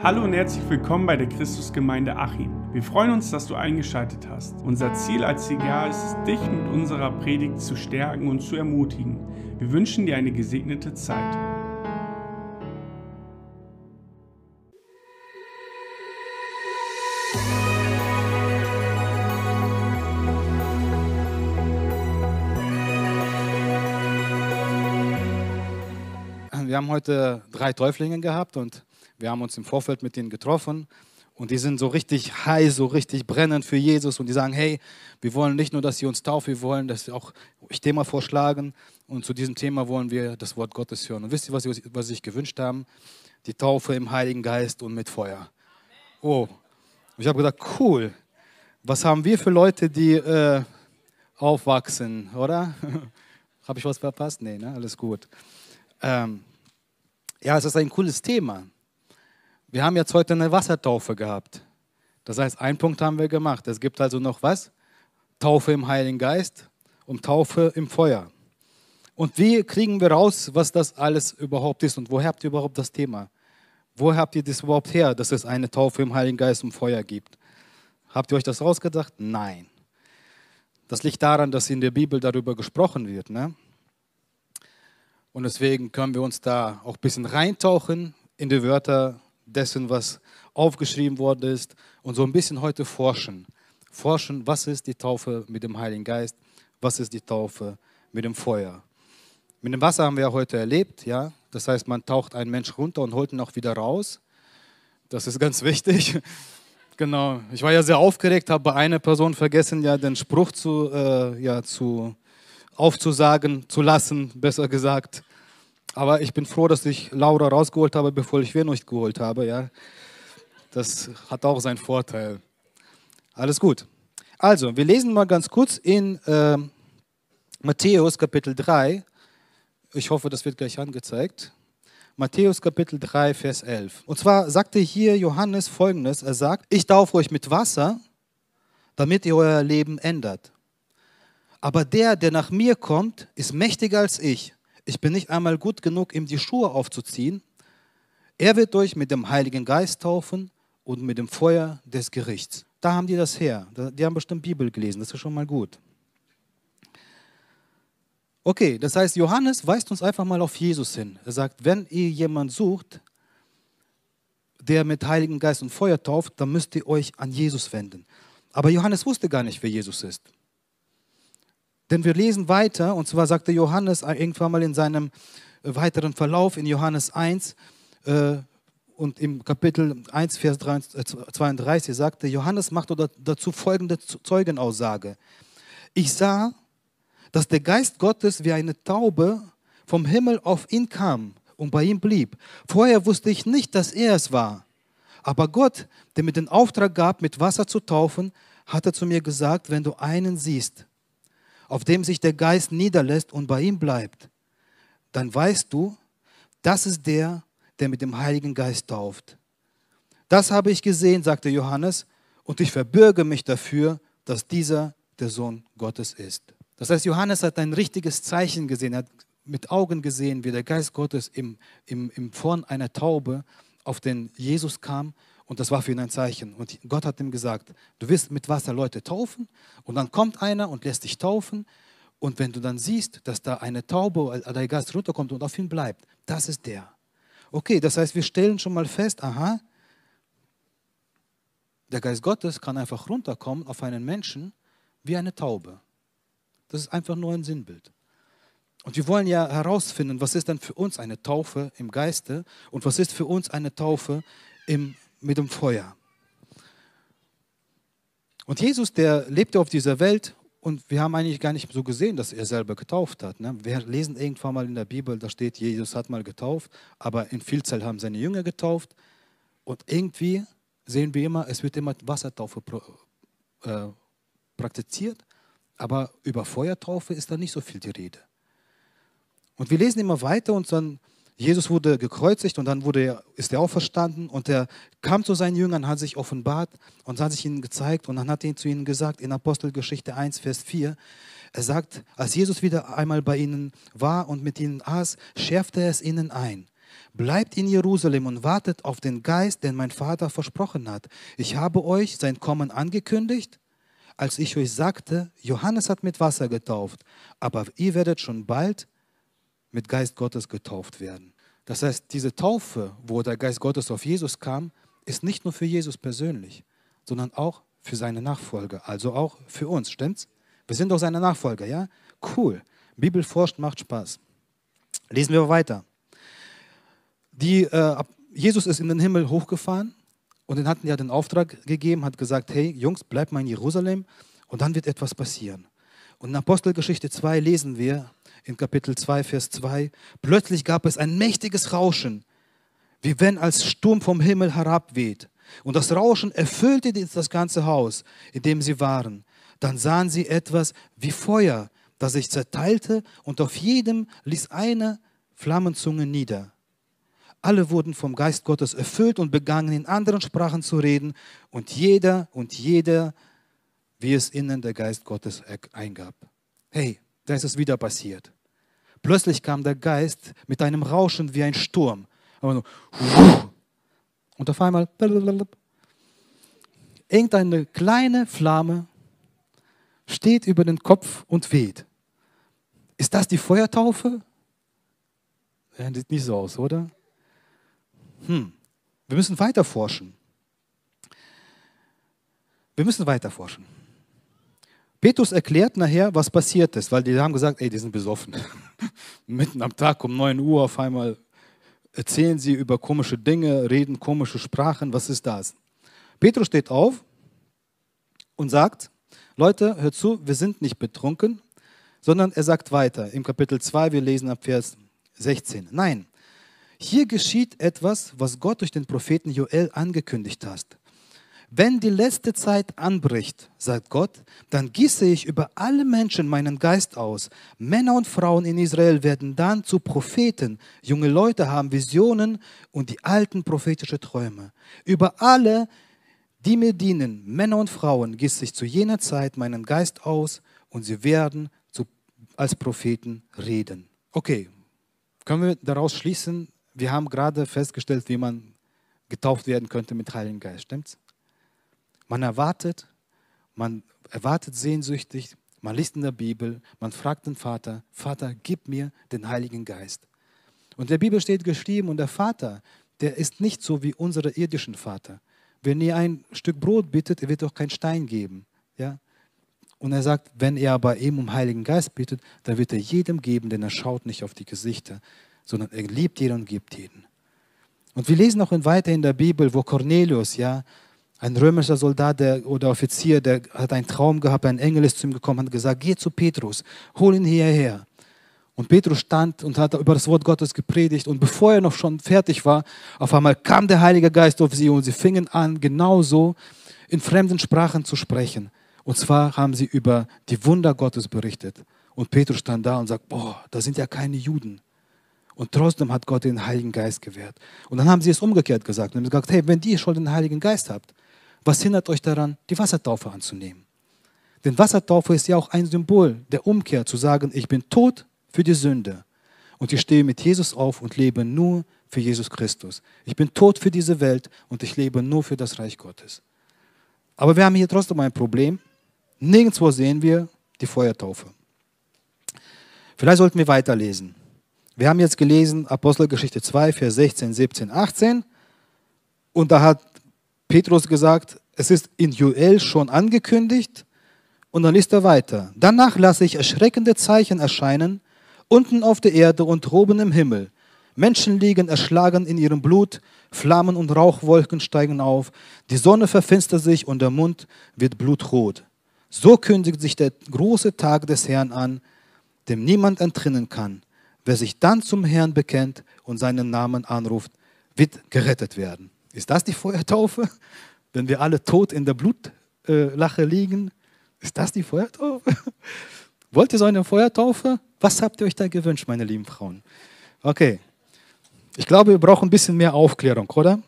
Hallo und herzlich willkommen bei der Christusgemeinde Achim. Wir freuen uns, dass du eingeschaltet hast. Unser Ziel als CGA ist es, dich mit unserer Predigt zu stärken und zu ermutigen. Wir wünschen dir eine gesegnete Zeit. Wir haben heute drei Täuflinge gehabt und wir haben uns im Vorfeld mit denen getroffen und die sind so richtig heiß, so richtig brennend für Jesus und die sagen, hey, wir wollen nicht nur, dass sie uns taufen, wir wollen, dass sie auch ich Thema vorschlagen und zu diesem Thema wollen wir das Wort Gottes hören. Und wisst ihr, was sie, was sie sich gewünscht haben? Die Taufe im Heiligen Geist und mit Feuer. Oh, ich habe gedacht, cool. Was haben wir für Leute, die äh, aufwachsen, oder? habe ich was verpasst? Nee, ne? alles gut. Ähm, ja, es ist ein cooles Thema. Wir haben jetzt heute eine Wassertaufe gehabt. Das heißt, einen Punkt haben wir gemacht. Es gibt also noch was? Taufe im Heiligen Geist und Taufe im Feuer. Und wie kriegen wir raus, was das alles überhaupt ist und woher habt ihr überhaupt das Thema? Woher habt ihr das überhaupt her, dass es eine Taufe im Heiligen Geist und Feuer gibt? Habt ihr euch das rausgedacht? Nein. Das liegt daran, dass in der Bibel darüber gesprochen wird. Ne? Und deswegen können wir uns da auch ein bisschen reintauchen in die Wörter dessen, was aufgeschrieben worden ist und so ein bisschen heute forschen. Forschen, was ist die Taufe mit dem Heiligen Geist, was ist die Taufe mit dem Feuer. Mit dem Wasser haben wir ja heute erlebt, ja. Das heißt, man taucht einen Mensch runter und holt ihn auch wieder raus. Das ist ganz wichtig. genau. Ich war ja sehr aufgeregt, habe bei einer Person vergessen, ja den Spruch zu, äh, ja, zu aufzusagen, zu lassen, besser gesagt. Aber ich bin froh, dass ich Laura rausgeholt habe, bevor ich nicht geholt habe. Ja. Das hat auch seinen Vorteil. Alles gut. Also, wir lesen mal ganz kurz in äh, Matthäus Kapitel 3. Ich hoffe, das wird gleich angezeigt. Matthäus Kapitel 3, Vers 11. Und zwar sagte hier Johannes folgendes: Er sagt, ich taufe euch mit Wasser, damit ihr euer Leben ändert. Aber der, der nach mir kommt, ist mächtiger als ich ich bin nicht einmal gut genug, ihm die Schuhe aufzuziehen. Er wird euch mit dem Heiligen Geist taufen und mit dem Feuer des Gerichts. Da haben die das her. Die haben bestimmt Bibel gelesen, das ist schon mal gut. Okay, das heißt, Johannes weist uns einfach mal auf Jesus hin. Er sagt, wenn ihr jemanden sucht, der mit Heiligen Geist und Feuer tauft, dann müsst ihr euch an Jesus wenden. Aber Johannes wusste gar nicht, wer Jesus ist. Denn wir lesen weiter, und zwar sagte Johannes irgendwann mal in seinem weiteren Verlauf in Johannes 1 äh, und im Kapitel 1, Vers 32 sagte, Johannes machte dazu folgende Zeugenaussage. Ich sah, dass der Geist Gottes wie eine Taube vom Himmel auf ihn kam und bei ihm blieb. Vorher wusste ich nicht, dass er es war. Aber Gott, der mir den Auftrag gab, mit Wasser zu taufen, hatte zu mir gesagt, wenn du einen siehst, auf dem sich der Geist niederlässt und bei ihm bleibt, dann weißt du, das ist der, der mit dem Heiligen Geist tauft. Das habe ich gesehen, sagte Johannes, und ich verbürge mich dafür, dass dieser der Sohn Gottes ist. Das heißt, Johannes hat ein richtiges Zeichen gesehen, er hat mit Augen gesehen, wie der Geist Gottes im, im, im Form einer Taube auf den Jesus kam und das war für ihn ein Zeichen. Und Gott hat ihm gesagt, du wirst mit Wasser Leute taufen und dann kommt einer und lässt dich taufen. Und wenn du dann siehst, dass da eine Taube, der Geist runterkommt und auf ihn bleibt, das ist der. Okay, das heißt, wir stellen schon mal fest, aha, der Geist Gottes kann einfach runterkommen auf einen Menschen wie eine Taube. Das ist einfach nur ein Sinnbild. Und wir wollen ja herausfinden, was ist dann für uns eine Taufe im Geiste und was ist für uns eine Taufe im mit dem Feuer. Und Jesus, der lebte auf dieser Welt und wir haben eigentlich gar nicht so gesehen, dass er selber getauft hat. Ne? Wir lesen irgendwann mal in der Bibel, da steht, Jesus hat mal getauft, aber in Vielzahl haben seine Jünger getauft. Und irgendwie sehen wir immer, es wird immer Wassertaufe äh, praktiziert, aber über Feuertaufe ist da nicht so viel die Rede. Und wir lesen immer weiter und dann Jesus wurde gekreuzigt und dann wurde er, ist er auferstanden und er kam zu seinen Jüngern, hat sich offenbart und hat sich ihnen gezeigt und dann hat er zu ihnen gesagt in Apostelgeschichte 1, Vers 4, er sagt, als Jesus wieder einmal bei ihnen war und mit ihnen aß, schärfte er es ihnen ein. Bleibt in Jerusalem und wartet auf den Geist, den mein Vater versprochen hat. Ich habe euch sein Kommen angekündigt, als ich euch sagte, Johannes hat mit Wasser getauft, aber ihr werdet schon bald mit Geist Gottes getauft werden. Das heißt, diese Taufe, wo der Geist Gottes auf Jesus kam, ist nicht nur für Jesus persönlich, sondern auch für seine Nachfolger, also auch für uns, stimmt's? Wir sind doch seine Nachfolger, ja? Cool. Bibel forscht, macht Spaß. Lesen wir weiter. Die, äh, Jesus ist in den Himmel hochgefahren und den hatten ja den Auftrag gegeben, hat gesagt, hey Jungs, bleibt mal in Jerusalem und dann wird etwas passieren. Und in Apostelgeschichte 2 lesen wir in Kapitel 2, Vers 2, plötzlich gab es ein mächtiges Rauschen, wie wenn als Sturm vom Himmel herabweht. Und das Rauschen erfüllte das ganze Haus, in dem sie waren. Dann sahen sie etwas wie Feuer, das sich zerteilte und auf jedem ließ eine Flammenzunge nieder. Alle wurden vom Geist Gottes erfüllt und begannen in anderen Sprachen zu reden und jeder und jeder, wie es ihnen der Geist Gottes eingab. Hey, da ist es wieder passiert. Plötzlich kam der Geist mit einem Rauschen wie ein Sturm. Und auf einmal irgendeine kleine Flamme steht über den Kopf und weht. Ist das die Feuertaufe? Ja, sieht nicht so aus, oder? Hm. Wir müssen weiter forschen. Wir müssen weiter forschen. Petrus erklärt nachher, was passiert ist, weil die haben gesagt, ey, die sind besoffen. Mitten am Tag um 9 Uhr auf einmal erzählen sie über komische Dinge, reden komische Sprachen. Was ist das? Petrus steht auf und sagt, Leute, hört zu, wir sind nicht betrunken, sondern er sagt weiter im Kapitel 2, wir lesen ab Vers 16. Nein, hier geschieht etwas, was Gott durch den Propheten Joel angekündigt hat. Wenn die letzte Zeit anbricht, sagt Gott, dann gieße ich über alle Menschen meinen Geist aus. Männer und Frauen in Israel werden dann zu Propheten. Junge Leute haben Visionen und die alten prophetische Träume. Über alle, die mir dienen, Männer und Frauen, gieße ich zu jener Zeit meinen Geist aus und sie werden zu, als Propheten reden. Okay, können wir daraus schließen, wir haben gerade festgestellt, wie man getauft werden könnte mit Heiligen Geist, stimmt's? Man erwartet, man erwartet sehnsüchtig, man liest in der Bibel, man fragt den Vater, Vater, gib mir den Heiligen Geist. Und in der Bibel steht geschrieben, und der Vater, der ist nicht so wie unsere irdischen Vater. Wenn ihr ein Stück Brot bittet, er wird doch keinen Stein geben. Ja? Und er sagt, wenn ihr aber ihm um Heiligen Geist bittet, dann wird er jedem geben, denn er schaut nicht auf die Gesichter, sondern er liebt jeden und gibt jeden. Und wir lesen auch weiter in der Bibel, wo Cornelius, ja, ein römischer Soldat der, oder Offizier, der hat einen Traum gehabt, ein Engel ist zu ihm gekommen und hat gesagt, geh zu Petrus, hol ihn hierher. Und Petrus stand und hat über das Wort Gottes gepredigt. Und bevor er noch schon fertig war, auf einmal kam der Heilige Geist auf sie und sie fingen an, genauso in fremden Sprachen zu sprechen. Und zwar haben sie über die Wunder Gottes berichtet. Und Petrus stand da und sagt, boah, da sind ja keine Juden. Und trotzdem hat Gott den Heiligen Geist gewährt. Und dann haben sie es umgekehrt gesagt und haben gesagt, hey, wenn ihr schon den Heiligen Geist habt, was hindert euch daran, die Wassertaufe anzunehmen? Denn Wassertaufe ist ja auch ein Symbol der Umkehr, zu sagen, ich bin tot für die Sünde und ich stehe mit Jesus auf und lebe nur für Jesus Christus. Ich bin tot für diese Welt und ich lebe nur für das Reich Gottes. Aber wir haben hier trotzdem ein Problem. Nirgendwo sehen wir die Feuertaufe. Vielleicht sollten wir weiterlesen. Wir haben jetzt gelesen Apostelgeschichte 2, Vers 16, 17, 18. Und da hat Petrus gesagt, es ist in Joel schon angekündigt. Und dann liest er weiter. Danach lasse ich erschreckende Zeichen erscheinen, unten auf der Erde und oben im Himmel. Menschen liegen erschlagen in ihrem Blut, Flammen und Rauchwolken steigen auf, die Sonne verfinstert sich und der Mund wird blutrot. So kündigt sich der große Tag des Herrn an, dem niemand entrinnen kann. Wer sich dann zum Herrn bekennt und seinen Namen anruft, wird gerettet werden. Ist das die Feuertaufe? Wenn wir alle tot in der Blutlache liegen, ist das die Feuertaufe? Wollt ihr so eine Feuertaufe? Was habt ihr euch da gewünscht, meine lieben Frauen? Okay, ich glaube, wir brauchen ein bisschen mehr Aufklärung, oder?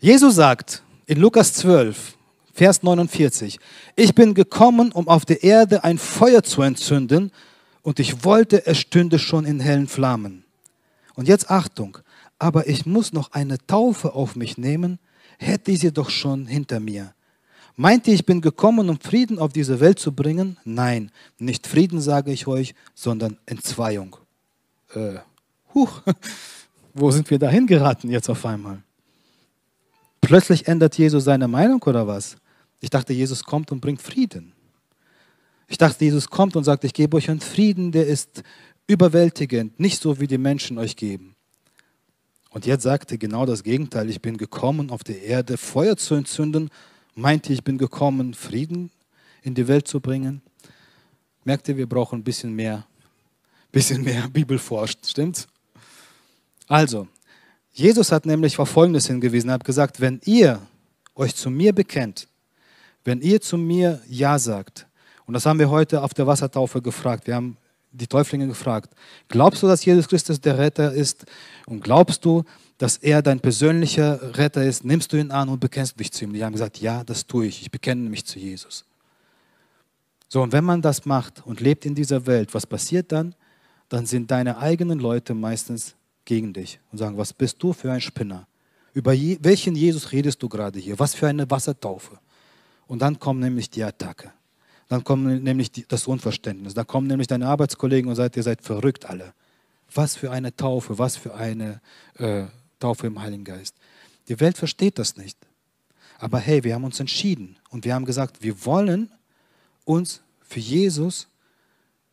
Jesus sagt in Lukas 12, Vers 49, ich bin gekommen, um auf der Erde ein Feuer zu entzünden, und ich wollte, es stünde schon in hellen Flammen. Und jetzt Achtung, aber ich muss noch eine Taufe auf mich nehmen, hätte ich sie doch schon hinter mir. Meint ihr, ich bin gekommen, um Frieden auf diese Welt zu bringen? Nein, nicht Frieden sage ich euch, sondern Entzweiung. Äh, huch, wo sind wir dahin geraten jetzt auf einmal? Plötzlich ändert Jesus seine Meinung oder was? Ich dachte, Jesus kommt und bringt Frieden. Ich dachte, Jesus kommt und sagt, ich gebe euch einen Frieden, der ist überwältigend, nicht so wie die Menschen euch geben. Und jetzt sagt er genau das Gegenteil. Ich bin gekommen, auf der Erde Feuer zu entzünden. Meinte, ich bin gekommen, Frieden in die Welt zu bringen. Merkt ihr, wir brauchen ein bisschen mehr, bisschen mehr Bibelforscht, stimmt's? Also, Jesus hat nämlich auf Folgendes hingewiesen. Er hat gesagt, wenn ihr euch zu mir bekennt, wenn ihr zu mir Ja sagt, und das haben wir heute auf der Wassertaufe gefragt, wir haben die Täuflinge gefragt, glaubst du, dass Jesus Christus der Retter ist? Und glaubst du, dass er dein persönlicher Retter ist? Nimmst du ihn an und bekennst dich zu ihm? Die haben gesagt, ja, das tue ich. Ich bekenne mich zu Jesus. So, und wenn man das macht und lebt in dieser Welt, was passiert dann? Dann sind deine eigenen Leute meistens gegen dich und sagen, was bist du für ein Spinner? Über welchen Jesus redest du gerade hier? Was für eine Wassertaufe? Und dann kommt nämlich die Attacke. Dann kommt nämlich die, das Unverständnis. Da kommen nämlich deine Arbeitskollegen und sagt, ihr seid verrückt alle. Was für eine Taufe, was für eine äh, Taufe im Heiligen Geist. Die Welt versteht das nicht. Aber hey, wir haben uns entschieden und wir haben gesagt, wir wollen uns für Jesus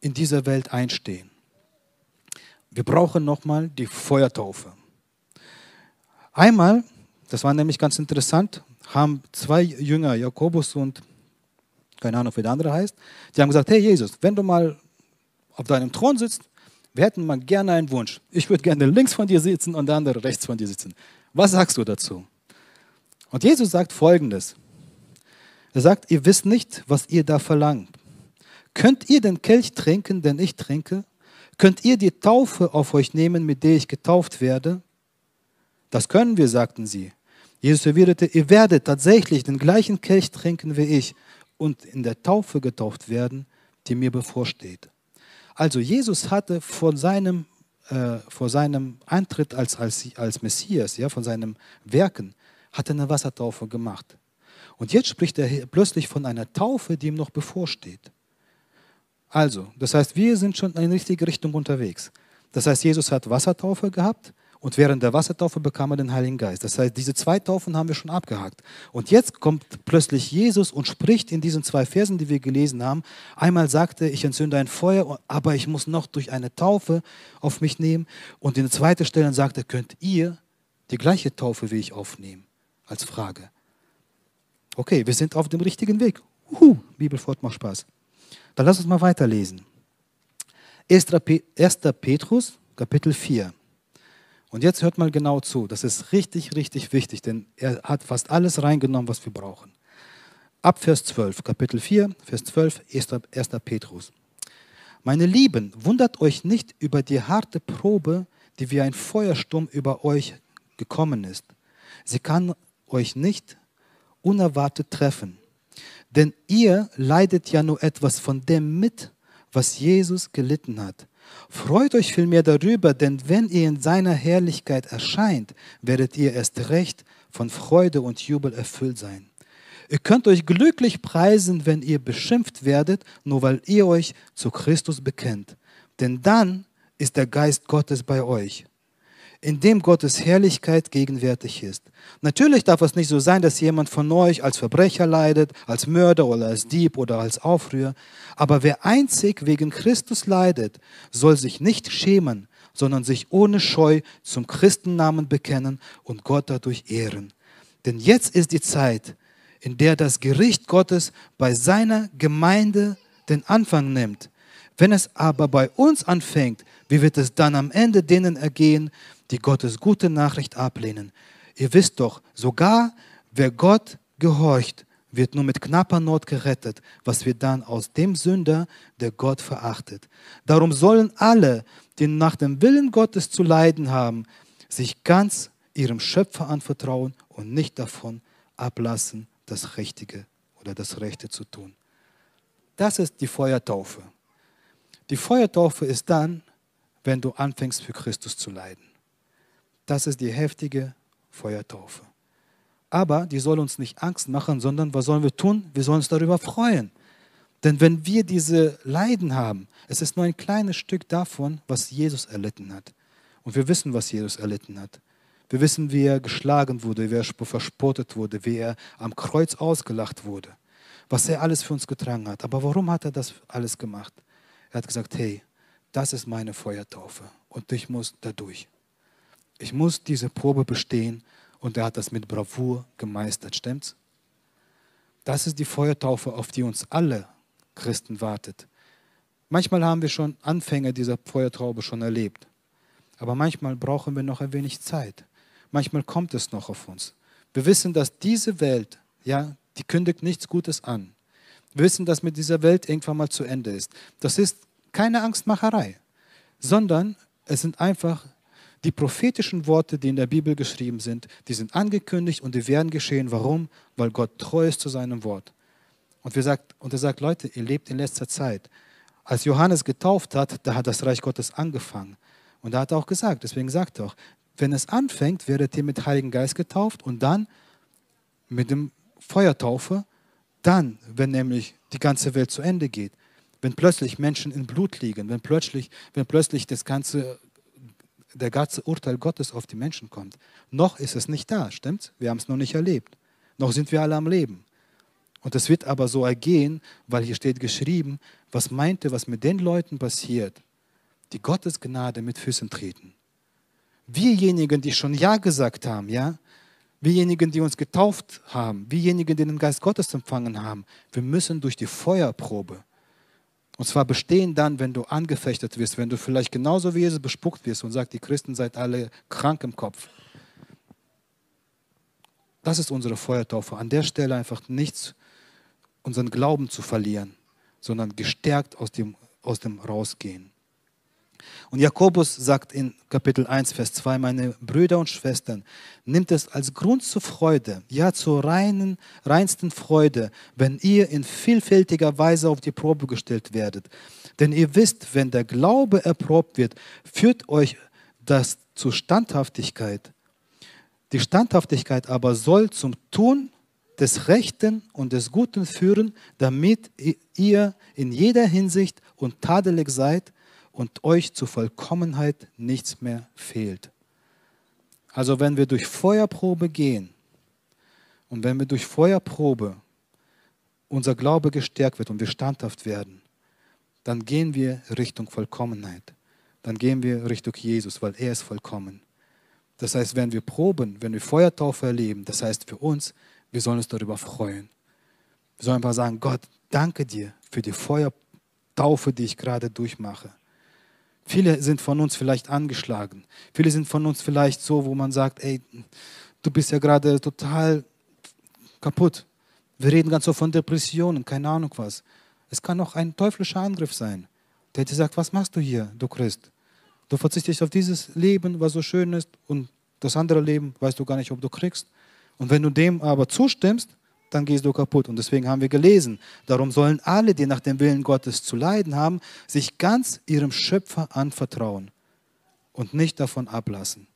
in dieser Welt einstehen. Wir brauchen nochmal die Feuertaufe. Einmal, das war nämlich ganz interessant, haben zwei Jünger, Jakobus und keine Ahnung, wie der andere heißt, die haben gesagt, hey Jesus, wenn du mal auf deinem Thron sitzt, wir hätten mal gerne einen Wunsch. Ich würde gerne links von dir sitzen und der andere rechts von dir sitzen. Was sagst du dazu? Und Jesus sagt folgendes. Er sagt, ihr wisst nicht, was ihr da verlangt. Könnt ihr den Kelch trinken, den ich trinke? Könnt ihr die Taufe auf euch nehmen, mit der ich getauft werde? Das können wir, sagten sie. Jesus erwiderte, ihr werdet tatsächlich den gleichen Kelch trinken wie ich und in der Taufe getauft werden, die mir bevorsteht. Also Jesus hatte vor seinem, äh, vor seinem Eintritt als, als, als Messias, ja, von seinem Werken, hat eine Wassertaufe gemacht. Und jetzt spricht er plötzlich von einer Taufe, die ihm noch bevorsteht. Also, das heißt, wir sind schon in die richtige Richtung unterwegs. Das heißt, Jesus hat Wassertaufe gehabt, und während der Wassertaufe bekam er den Heiligen Geist. Das heißt, diese zwei Taufen haben wir schon abgehakt. Und jetzt kommt plötzlich Jesus und spricht in diesen zwei Versen, die wir gelesen haben. Einmal sagte, ich entzünde ein Feuer, aber ich muss noch durch eine Taufe auf mich nehmen. Und in der zweiten Stelle sagte, könnt ihr die gleiche Taufe wie ich aufnehmen? Als Frage. Okay, wir sind auf dem richtigen Weg. Uhu, Bibelfort macht Spaß. Dann lass uns mal weiterlesen. 1. Petrus, Kapitel 4. Und jetzt hört mal genau zu. Das ist richtig, richtig wichtig, denn er hat fast alles reingenommen, was wir brauchen. Ab Vers 12, Kapitel 4, Vers 12, 1. Petrus. Meine Lieben, wundert euch nicht über die harte Probe, die wie ein Feuersturm über euch gekommen ist. Sie kann euch nicht unerwartet treffen. Denn ihr leidet ja nur etwas von dem mit, was Jesus gelitten hat. Freut euch vielmehr darüber, denn wenn ihr in seiner Herrlichkeit erscheint, werdet ihr erst recht von Freude und Jubel erfüllt sein. Ihr könnt euch glücklich preisen, wenn ihr beschimpft werdet, nur weil ihr euch zu Christus bekennt. Denn dann ist der Geist Gottes bei euch in dem Gottes Herrlichkeit gegenwärtig ist. Natürlich darf es nicht so sein, dass jemand von euch als Verbrecher leidet, als Mörder oder als Dieb oder als Aufrührer. Aber wer einzig wegen Christus leidet, soll sich nicht schämen, sondern sich ohne Scheu zum Christennamen bekennen und Gott dadurch ehren. Denn jetzt ist die Zeit, in der das Gericht Gottes bei seiner Gemeinde den Anfang nimmt. Wenn es aber bei uns anfängt, wie wird es dann am Ende denen ergehen, die Gottes gute Nachricht ablehnen. Ihr wisst doch, sogar wer Gott gehorcht, wird nur mit knapper Not gerettet, was wird dann aus dem Sünder, der Gott verachtet. Darum sollen alle, die nach dem Willen Gottes zu leiden haben, sich ganz ihrem Schöpfer anvertrauen und nicht davon ablassen, das Richtige oder das Rechte zu tun. Das ist die Feuertaufe. Die Feuertaufe ist dann, wenn du anfängst für Christus zu leiden. Das ist die heftige Feuertaufe. Aber die soll uns nicht Angst machen, sondern was sollen wir tun? Wir sollen uns darüber freuen. Denn wenn wir diese Leiden haben, es ist nur ein kleines Stück davon, was Jesus erlitten hat. Und wir wissen, was Jesus erlitten hat. Wir wissen, wie er geschlagen wurde, wie er verspottet wurde, wie er am Kreuz ausgelacht wurde, was er alles für uns getragen hat. Aber warum hat er das alles gemacht? Er hat gesagt, hey, das ist meine Feuertaufe und ich muss dadurch. Ich muss diese Probe bestehen und er hat das mit Bravour gemeistert, stimmt's? Das ist die Feuertaufe, auf die uns alle Christen wartet. Manchmal haben wir schon Anfänge dieser Feuertraube schon erlebt. Aber manchmal brauchen wir noch ein wenig Zeit. Manchmal kommt es noch auf uns. Wir wissen, dass diese Welt, ja, die kündigt nichts Gutes an. Wissen, dass mit dieser Welt irgendwann mal zu Ende ist. Das ist keine Angstmacherei, sondern es sind einfach die prophetischen Worte, die in der Bibel geschrieben sind, die sind angekündigt und die werden geschehen. Warum? Weil Gott treu ist zu seinem Wort. Und, wir sagt, und er sagt, Leute, ihr lebt in letzter Zeit. Als Johannes getauft hat, da hat das Reich Gottes angefangen. Und da hat er auch gesagt, deswegen sagt er auch, wenn es anfängt, werdet ihr mit Heiligen Geist getauft und dann mit dem Feuertaufe, dann, wenn nämlich die ganze Welt zu Ende geht, wenn plötzlich Menschen in Blut liegen, wenn plötzlich, wenn plötzlich das ganze, der ganze Urteil Gottes auf die Menschen kommt. Noch ist es nicht da, stimmt's? Wir haben es noch nicht erlebt. Noch sind wir alle am Leben. Und es wird aber so ergehen, weil hier steht geschrieben, was meinte, was mit den Leuten passiert, die Gottes Gnade mit Füßen treten. Wirjenigen, die schon Ja gesagt haben, ja, wirjenigen, die uns getauft haben, wirjenigen, die den Geist Gottes empfangen haben, wir müssen durch die Feuerprobe. Und zwar bestehen dann, wenn du angefechtet wirst, wenn du vielleicht genauso wie Jesus bespuckt wirst und sagt, die Christen seid alle krank im Kopf. Das ist unsere Feuertaufe. An der Stelle einfach nichts, unseren Glauben zu verlieren, sondern gestärkt aus dem, aus dem rausgehen. Und Jakobus sagt in Kapitel 1, Vers 2, meine Brüder und Schwestern, nimmt es als Grund zur Freude, ja zur reinen, reinsten Freude, wenn ihr in vielfältiger Weise auf die Probe gestellt werdet. Denn ihr wisst, wenn der Glaube erprobt wird, führt euch das zur Standhaftigkeit. Die Standhaftigkeit aber soll zum Tun des Rechten und des Guten führen, damit ihr in jeder Hinsicht untadelig seid und euch zur Vollkommenheit nichts mehr fehlt. Also wenn wir durch Feuerprobe gehen und wenn wir durch Feuerprobe unser Glaube gestärkt wird und wir standhaft werden, dann gehen wir Richtung Vollkommenheit. Dann gehen wir Richtung Jesus, weil er ist vollkommen. Das heißt, wenn wir proben, wenn wir Feuertaufe erleben, das heißt für uns, wir sollen uns darüber freuen. Wir sollen einfach sagen, Gott, danke dir für die Feuertaufe, die ich gerade durchmache. Viele sind von uns vielleicht angeschlagen. Viele sind von uns vielleicht so, wo man sagt, ey, du bist ja gerade total kaputt. Wir reden ganz so von Depressionen, keine Ahnung was. Es kann auch ein teuflischer Angriff sein, der dir sagt, was machst du hier, du Christ? Du verzichtest auf dieses Leben, was so schön ist, und das andere Leben weißt du gar nicht, ob du kriegst. Und wenn du dem aber zustimmst, dann gehst du kaputt. Und deswegen haben wir gelesen, darum sollen alle, die nach dem Willen Gottes zu leiden haben, sich ganz ihrem Schöpfer anvertrauen und nicht davon ablassen.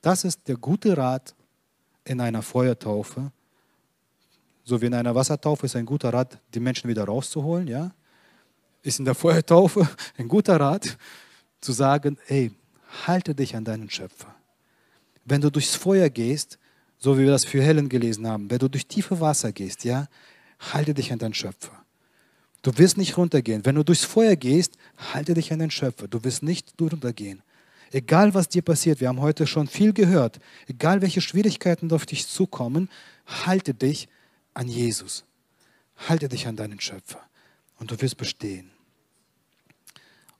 Das ist der gute Rat in einer Feuertaufe. So wie in einer Wassertaufe ist ein guter Rat, die Menschen wieder rauszuholen, ja? Ist in der Feuertaufe ein guter Rat, zu sagen, hey, halte dich an deinen Schöpfer. Wenn du durchs Feuer gehst, so wie wir das für Helen gelesen haben, wenn du durch tiefe Wasser gehst, ja, halte dich an deinen Schöpfer. Du wirst nicht runtergehen. Wenn du durchs Feuer gehst, halte dich an den Schöpfer. Du wirst nicht runtergehen. Egal was dir passiert, wir haben heute schon viel gehört, egal welche Schwierigkeiten auf dich zukommen, halte dich an Jesus. Halte dich an deinen Schöpfer und du wirst bestehen.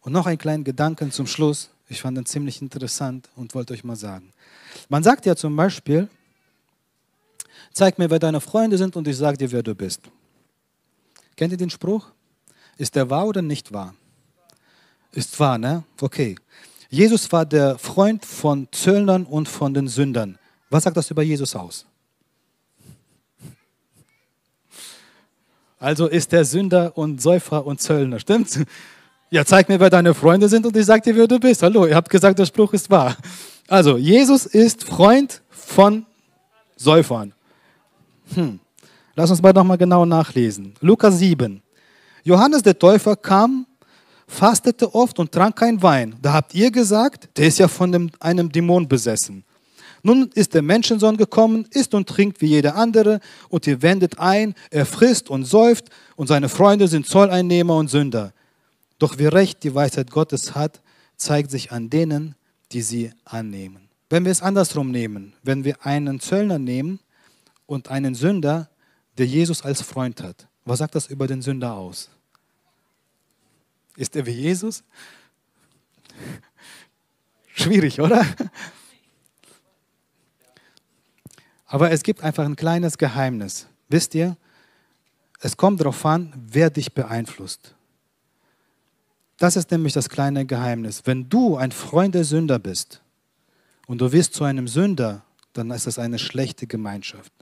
Und noch einen kleinen Gedanken zum Schluss. Ich fand ihn ziemlich interessant und wollte euch mal sagen. Man sagt ja zum Beispiel, Zeig mir, wer deine Freunde sind und ich sage dir, wer du bist. Kennt ihr den Spruch? Ist der wahr oder nicht wahr? Ist wahr, ne? Okay. Jesus war der Freund von Zöllnern und von den Sündern. Was sagt das über Jesus aus? Also ist der Sünder und Säufer und Zöllner, stimmt's? Ja, zeig mir, wer deine Freunde sind und ich sag dir, wer du bist. Hallo, ihr habt gesagt, der Spruch ist wahr. Also, Jesus ist Freund von Säufern. Hm. Lass uns mal nochmal genau nachlesen. Lukas 7. Johannes der Täufer kam, fastete oft und trank kein Wein. Da habt ihr gesagt, der ist ja von dem, einem Dämon besessen. Nun ist der Menschensohn gekommen, isst und trinkt wie jeder andere, und ihr wendet ein, er frisst und säuft, und seine Freunde sind Zolleinnehmer und Sünder. Doch wie recht die Weisheit Gottes hat, zeigt sich an denen, die sie annehmen. Wenn wir es andersrum nehmen, wenn wir einen Zöllner nehmen und einen Sünder, der Jesus als Freund hat, was sagt das über den Sünder aus? Ist er wie Jesus? Schwierig, oder? Aber es gibt einfach ein kleines Geheimnis. Wisst ihr, es kommt darauf an, wer dich beeinflusst. Das ist nämlich das kleine Geheimnis. Wenn du ein Freund der Sünder bist und du wirst zu einem Sünder, dann ist es eine schlechte Gemeinschaft.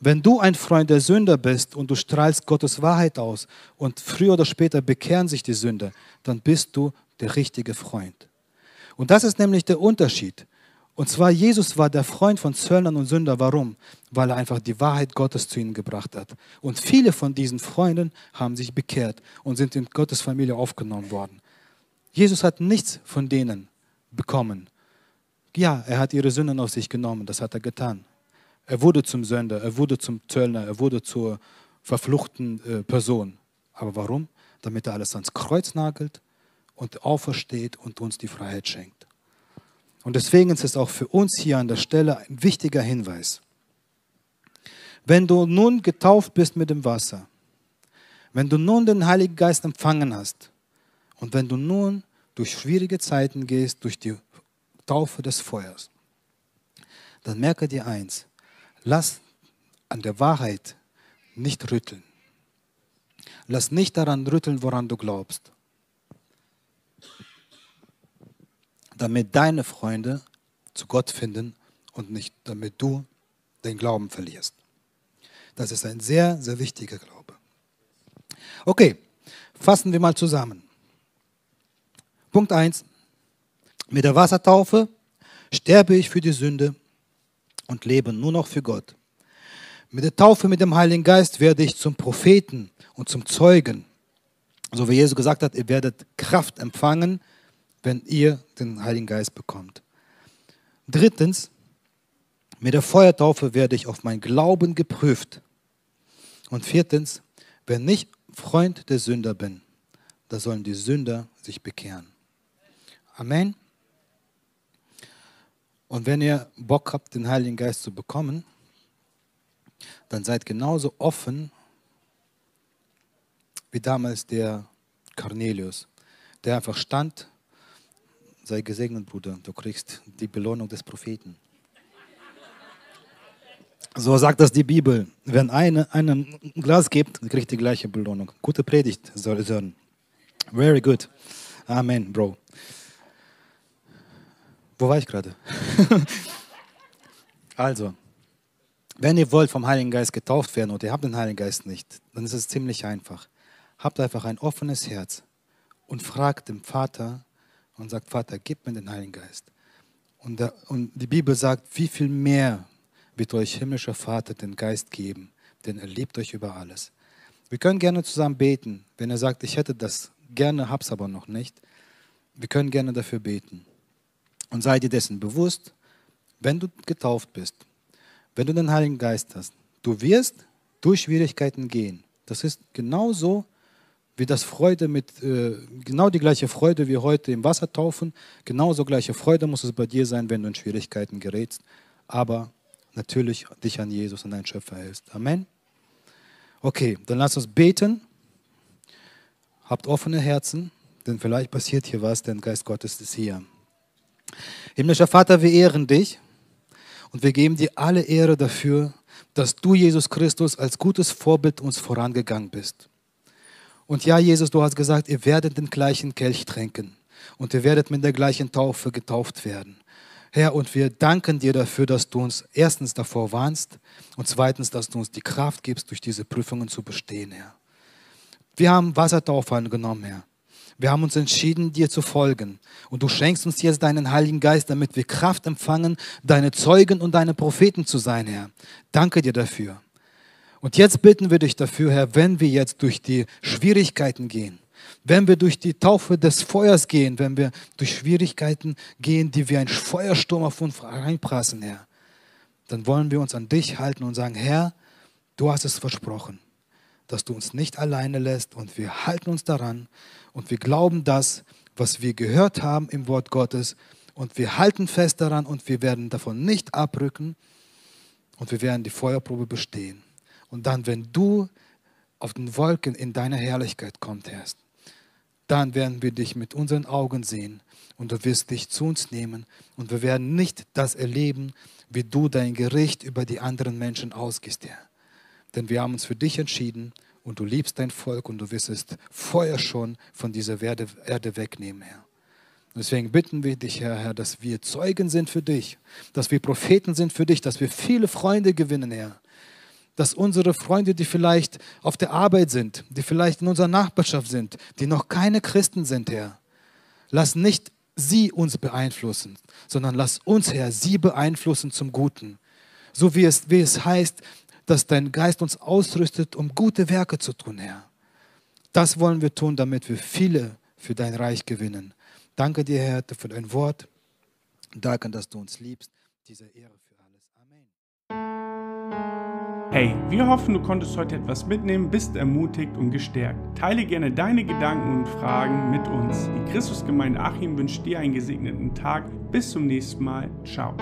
Wenn du ein Freund der Sünder bist und du strahlst Gottes Wahrheit aus und früher oder später bekehren sich die Sünder, dann bist du der richtige Freund. Und das ist nämlich der Unterschied. Und zwar Jesus war der Freund von Zöllnern und Sündern. Warum? Weil er einfach die Wahrheit Gottes zu ihnen gebracht hat. Und viele von diesen Freunden haben sich bekehrt und sind in Gottes Familie aufgenommen worden. Jesus hat nichts von denen bekommen. Ja, er hat ihre Sünden auf sich genommen, das hat er getan. Er wurde zum Sünder, er wurde zum Zöllner, er wurde zur verfluchten äh, Person. Aber warum? Damit er alles ans Kreuz nagelt und aufersteht und uns die Freiheit schenkt. Und deswegen ist es auch für uns hier an der Stelle ein wichtiger Hinweis. Wenn du nun getauft bist mit dem Wasser, wenn du nun den Heiligen Geist empfangen hast und wenn du nun durch schwierige Zeiten gehst, durch die Taufe des Feuers, dann merke dir eins, lass an der Wahrheit nicht rütteln. Lass nicht daran rütteln, woran du glaubst. damit deine Freunde zu Gott finden und nicht damit du den Glauben verlierst. Das ist ein sehr, sehr wichtiger Glaube. Okay, fassen wir mal zusammen. Punkt 1. Mit der Wassertaufe sterbe ich für die Sünde und lebe nur noch für Gott. Mit der Taufe mit dem Heiligen Geist werde ich zum Propheten und zum Zeugen. So wie Jesus gesagt hat, ihr werdet Kraft empfangen, wenn ihr den Heiligen Geist bekommt. Drittens, mit der Feuertaufe werde ich auf mein Glauben geprüft. Und viertens, wenn ich Freund der Sünder bin, da sollen die Sünder sich bekehren. Amen. Und wenn ihr Bock habt, den Heiligen Geist zu bekommen, dann seid genauso offen wie damals der Cornelius, der einfach stand Sei gesegnet, Bruder, du kriegst die Belohnung des Propheten. So sagt das die Bibel. Wenn einer einem ein Glas gibt, kriegt die gleiche Belohnung. Gute Predigt, Sören. Very good. Amen, Bro. Wo war ich gerade? also, wenn ihr wollt vom Heiligen Geist getauft werden und ihr habt den Heiligen Geist nicht, dann ist es ziemlich einfach. Habt einfach ein offenes Herz und fragt den Vater, und sagt, Vater, gib mir den Heiligen Geist. Und, der, und die Bibel sagt, wie viel mehr wird euch himmlischer Vater den Geist geben, denn er liebt euch über alles. Wir können gerne zusammen beten, wenn er sagt, ich hätte das gerne, hab's aber noch nicht. Wir können gerne dafür beten. Und sei dir dessen bewusst, wenn du getauft bist, wenn du den Heiligen Geist hast, du wirst durch Schwierigkeiten gehen. Das ist genauso wie das Freude mit, äh, genau die gleiche Freude wie heute im Wasser taufen, genauso gleiche Freude muss es bei dir sein, wenn du in Schwierigkeiten gerätst, aber natürlich dich an Jesus, an deinen Schöpfer hältst. Amen. Okay, dann lass uns beten. Habt offene Herzen, denn vielleicht passiert hier was, denn Geist Gottes ist hier. Himmlischer Vater, wir ehren dich und wir geben dir alle Ehre dafür, dass du, Jesus Christus, als gutes Vorbild uns vorangegangen bist. Und ja, Jesus, du hast gesagt, ihr werdet den gleichen Kelch tränken und ihr werdet mit der gleichen Taufe getauft werden. Herr, und wir danken dir dafür, dass du uns erstens davor warnst und zweitens, dass du uns die Kraft gibst, durch diese Prüfungen zu bestehen, Herr. Wir haben Wassertaufe angenommen, Herr. Wir haben uns entschieden, dir zu folgen. Und du schenkst uns jetzt deinen Heiligen Geist, damit wir Kraft empfangen, deine Zeugen und deine Propheten zu sein, Herr. Danke dir dafür. Und jetzt bitten wir dich dafür, Herr, wenn wir jetzt durch die Schwierigkeiten gehen, wenn wir durch die Taufe des Feuers gehen, wenn wir durch Schwierigkeiten gehen, die wie ein Feuersturm auf uns reinprassen, Herr, dann wollen wir uns an dich halten und sagen, Herr, du hast es versprochen, dass du uns nicht alleine lässt und wir halten uns daran und wir glauben das, was wir gehört haben im Wort Gottes und wir halten fest daran und wir werden davon nicht abrücken und wir werden die Feuerprobe bestehen. Und dann, wenn du auf den Wolken in deiner Herrlichkeit kommst, Herr, dann werden wir dich mit unseren Augen sehen und du wirst dich zu uns nehmen und wir werden nicht das erleben, wie du dein Gericht über die anderen Menschen ausgehst, Herr. Denn wir haben uns für dich entschieden und du liebst dein Volk und du wirst es vorher schon von dieser Erde wegnehmen, Herr. Deswegen bitten wir dich, Herr, Herr, dass wir Zeugen sind für dich, dass wir Propheten sind für dich, dass wir viele Freunde gewinnen, Herr dass unsere Freunde, die vielleicht auf der Arbeit sind, die vielleicht in unserer Nachbarschaft sind, die noch keine Christen sind, Herr, lass nicht sie uns beeinflussen, sondern lass uns, Herr, sie beeinflussen zum Guten. So wie es, wie es heißt, dass dein Geist uns ausrüstet, um gute Werke zu tun, Herr. Das wollen wir tun, damit wir viele für dein Reich gewinnen. Danke dir, Herr, für dein Wort. Danke, dass du uns liebst. Diese Ehre für alles. Amen. Hey, wir hoffen, du konntest heute etwas mitnehmen, bist ermutigt und gestärkt. Teile gerne deine Gedanken und Fragen mit uns. Die Christusgemeinde Achim wünscht dir einen gesegneten Tag. Bis zum nächsten Mal. Ciao.